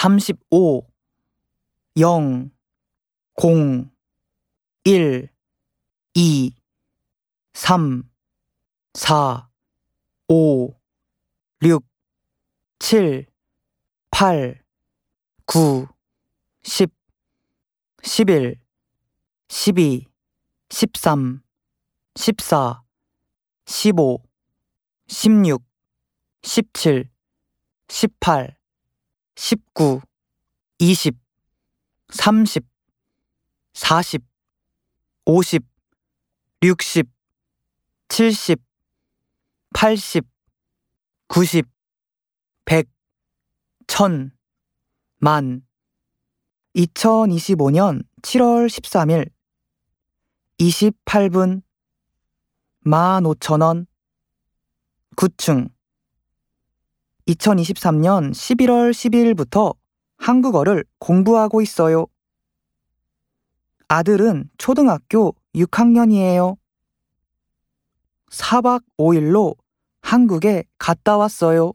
35 0 0 1 2 3 4 5 6 7 8 9 10 11 12 13 14 15 16 17 18 19 20 30 40 50 60 70 80 90 100 1000 만. 2025년 7월 13일 28분 15,000원 9층 2023년 11월 12일부터 한국어를 공부하고 있어요. 아들은 초등학교 6학년이에요. 4박 5일로 한국에 갔다 왔어요.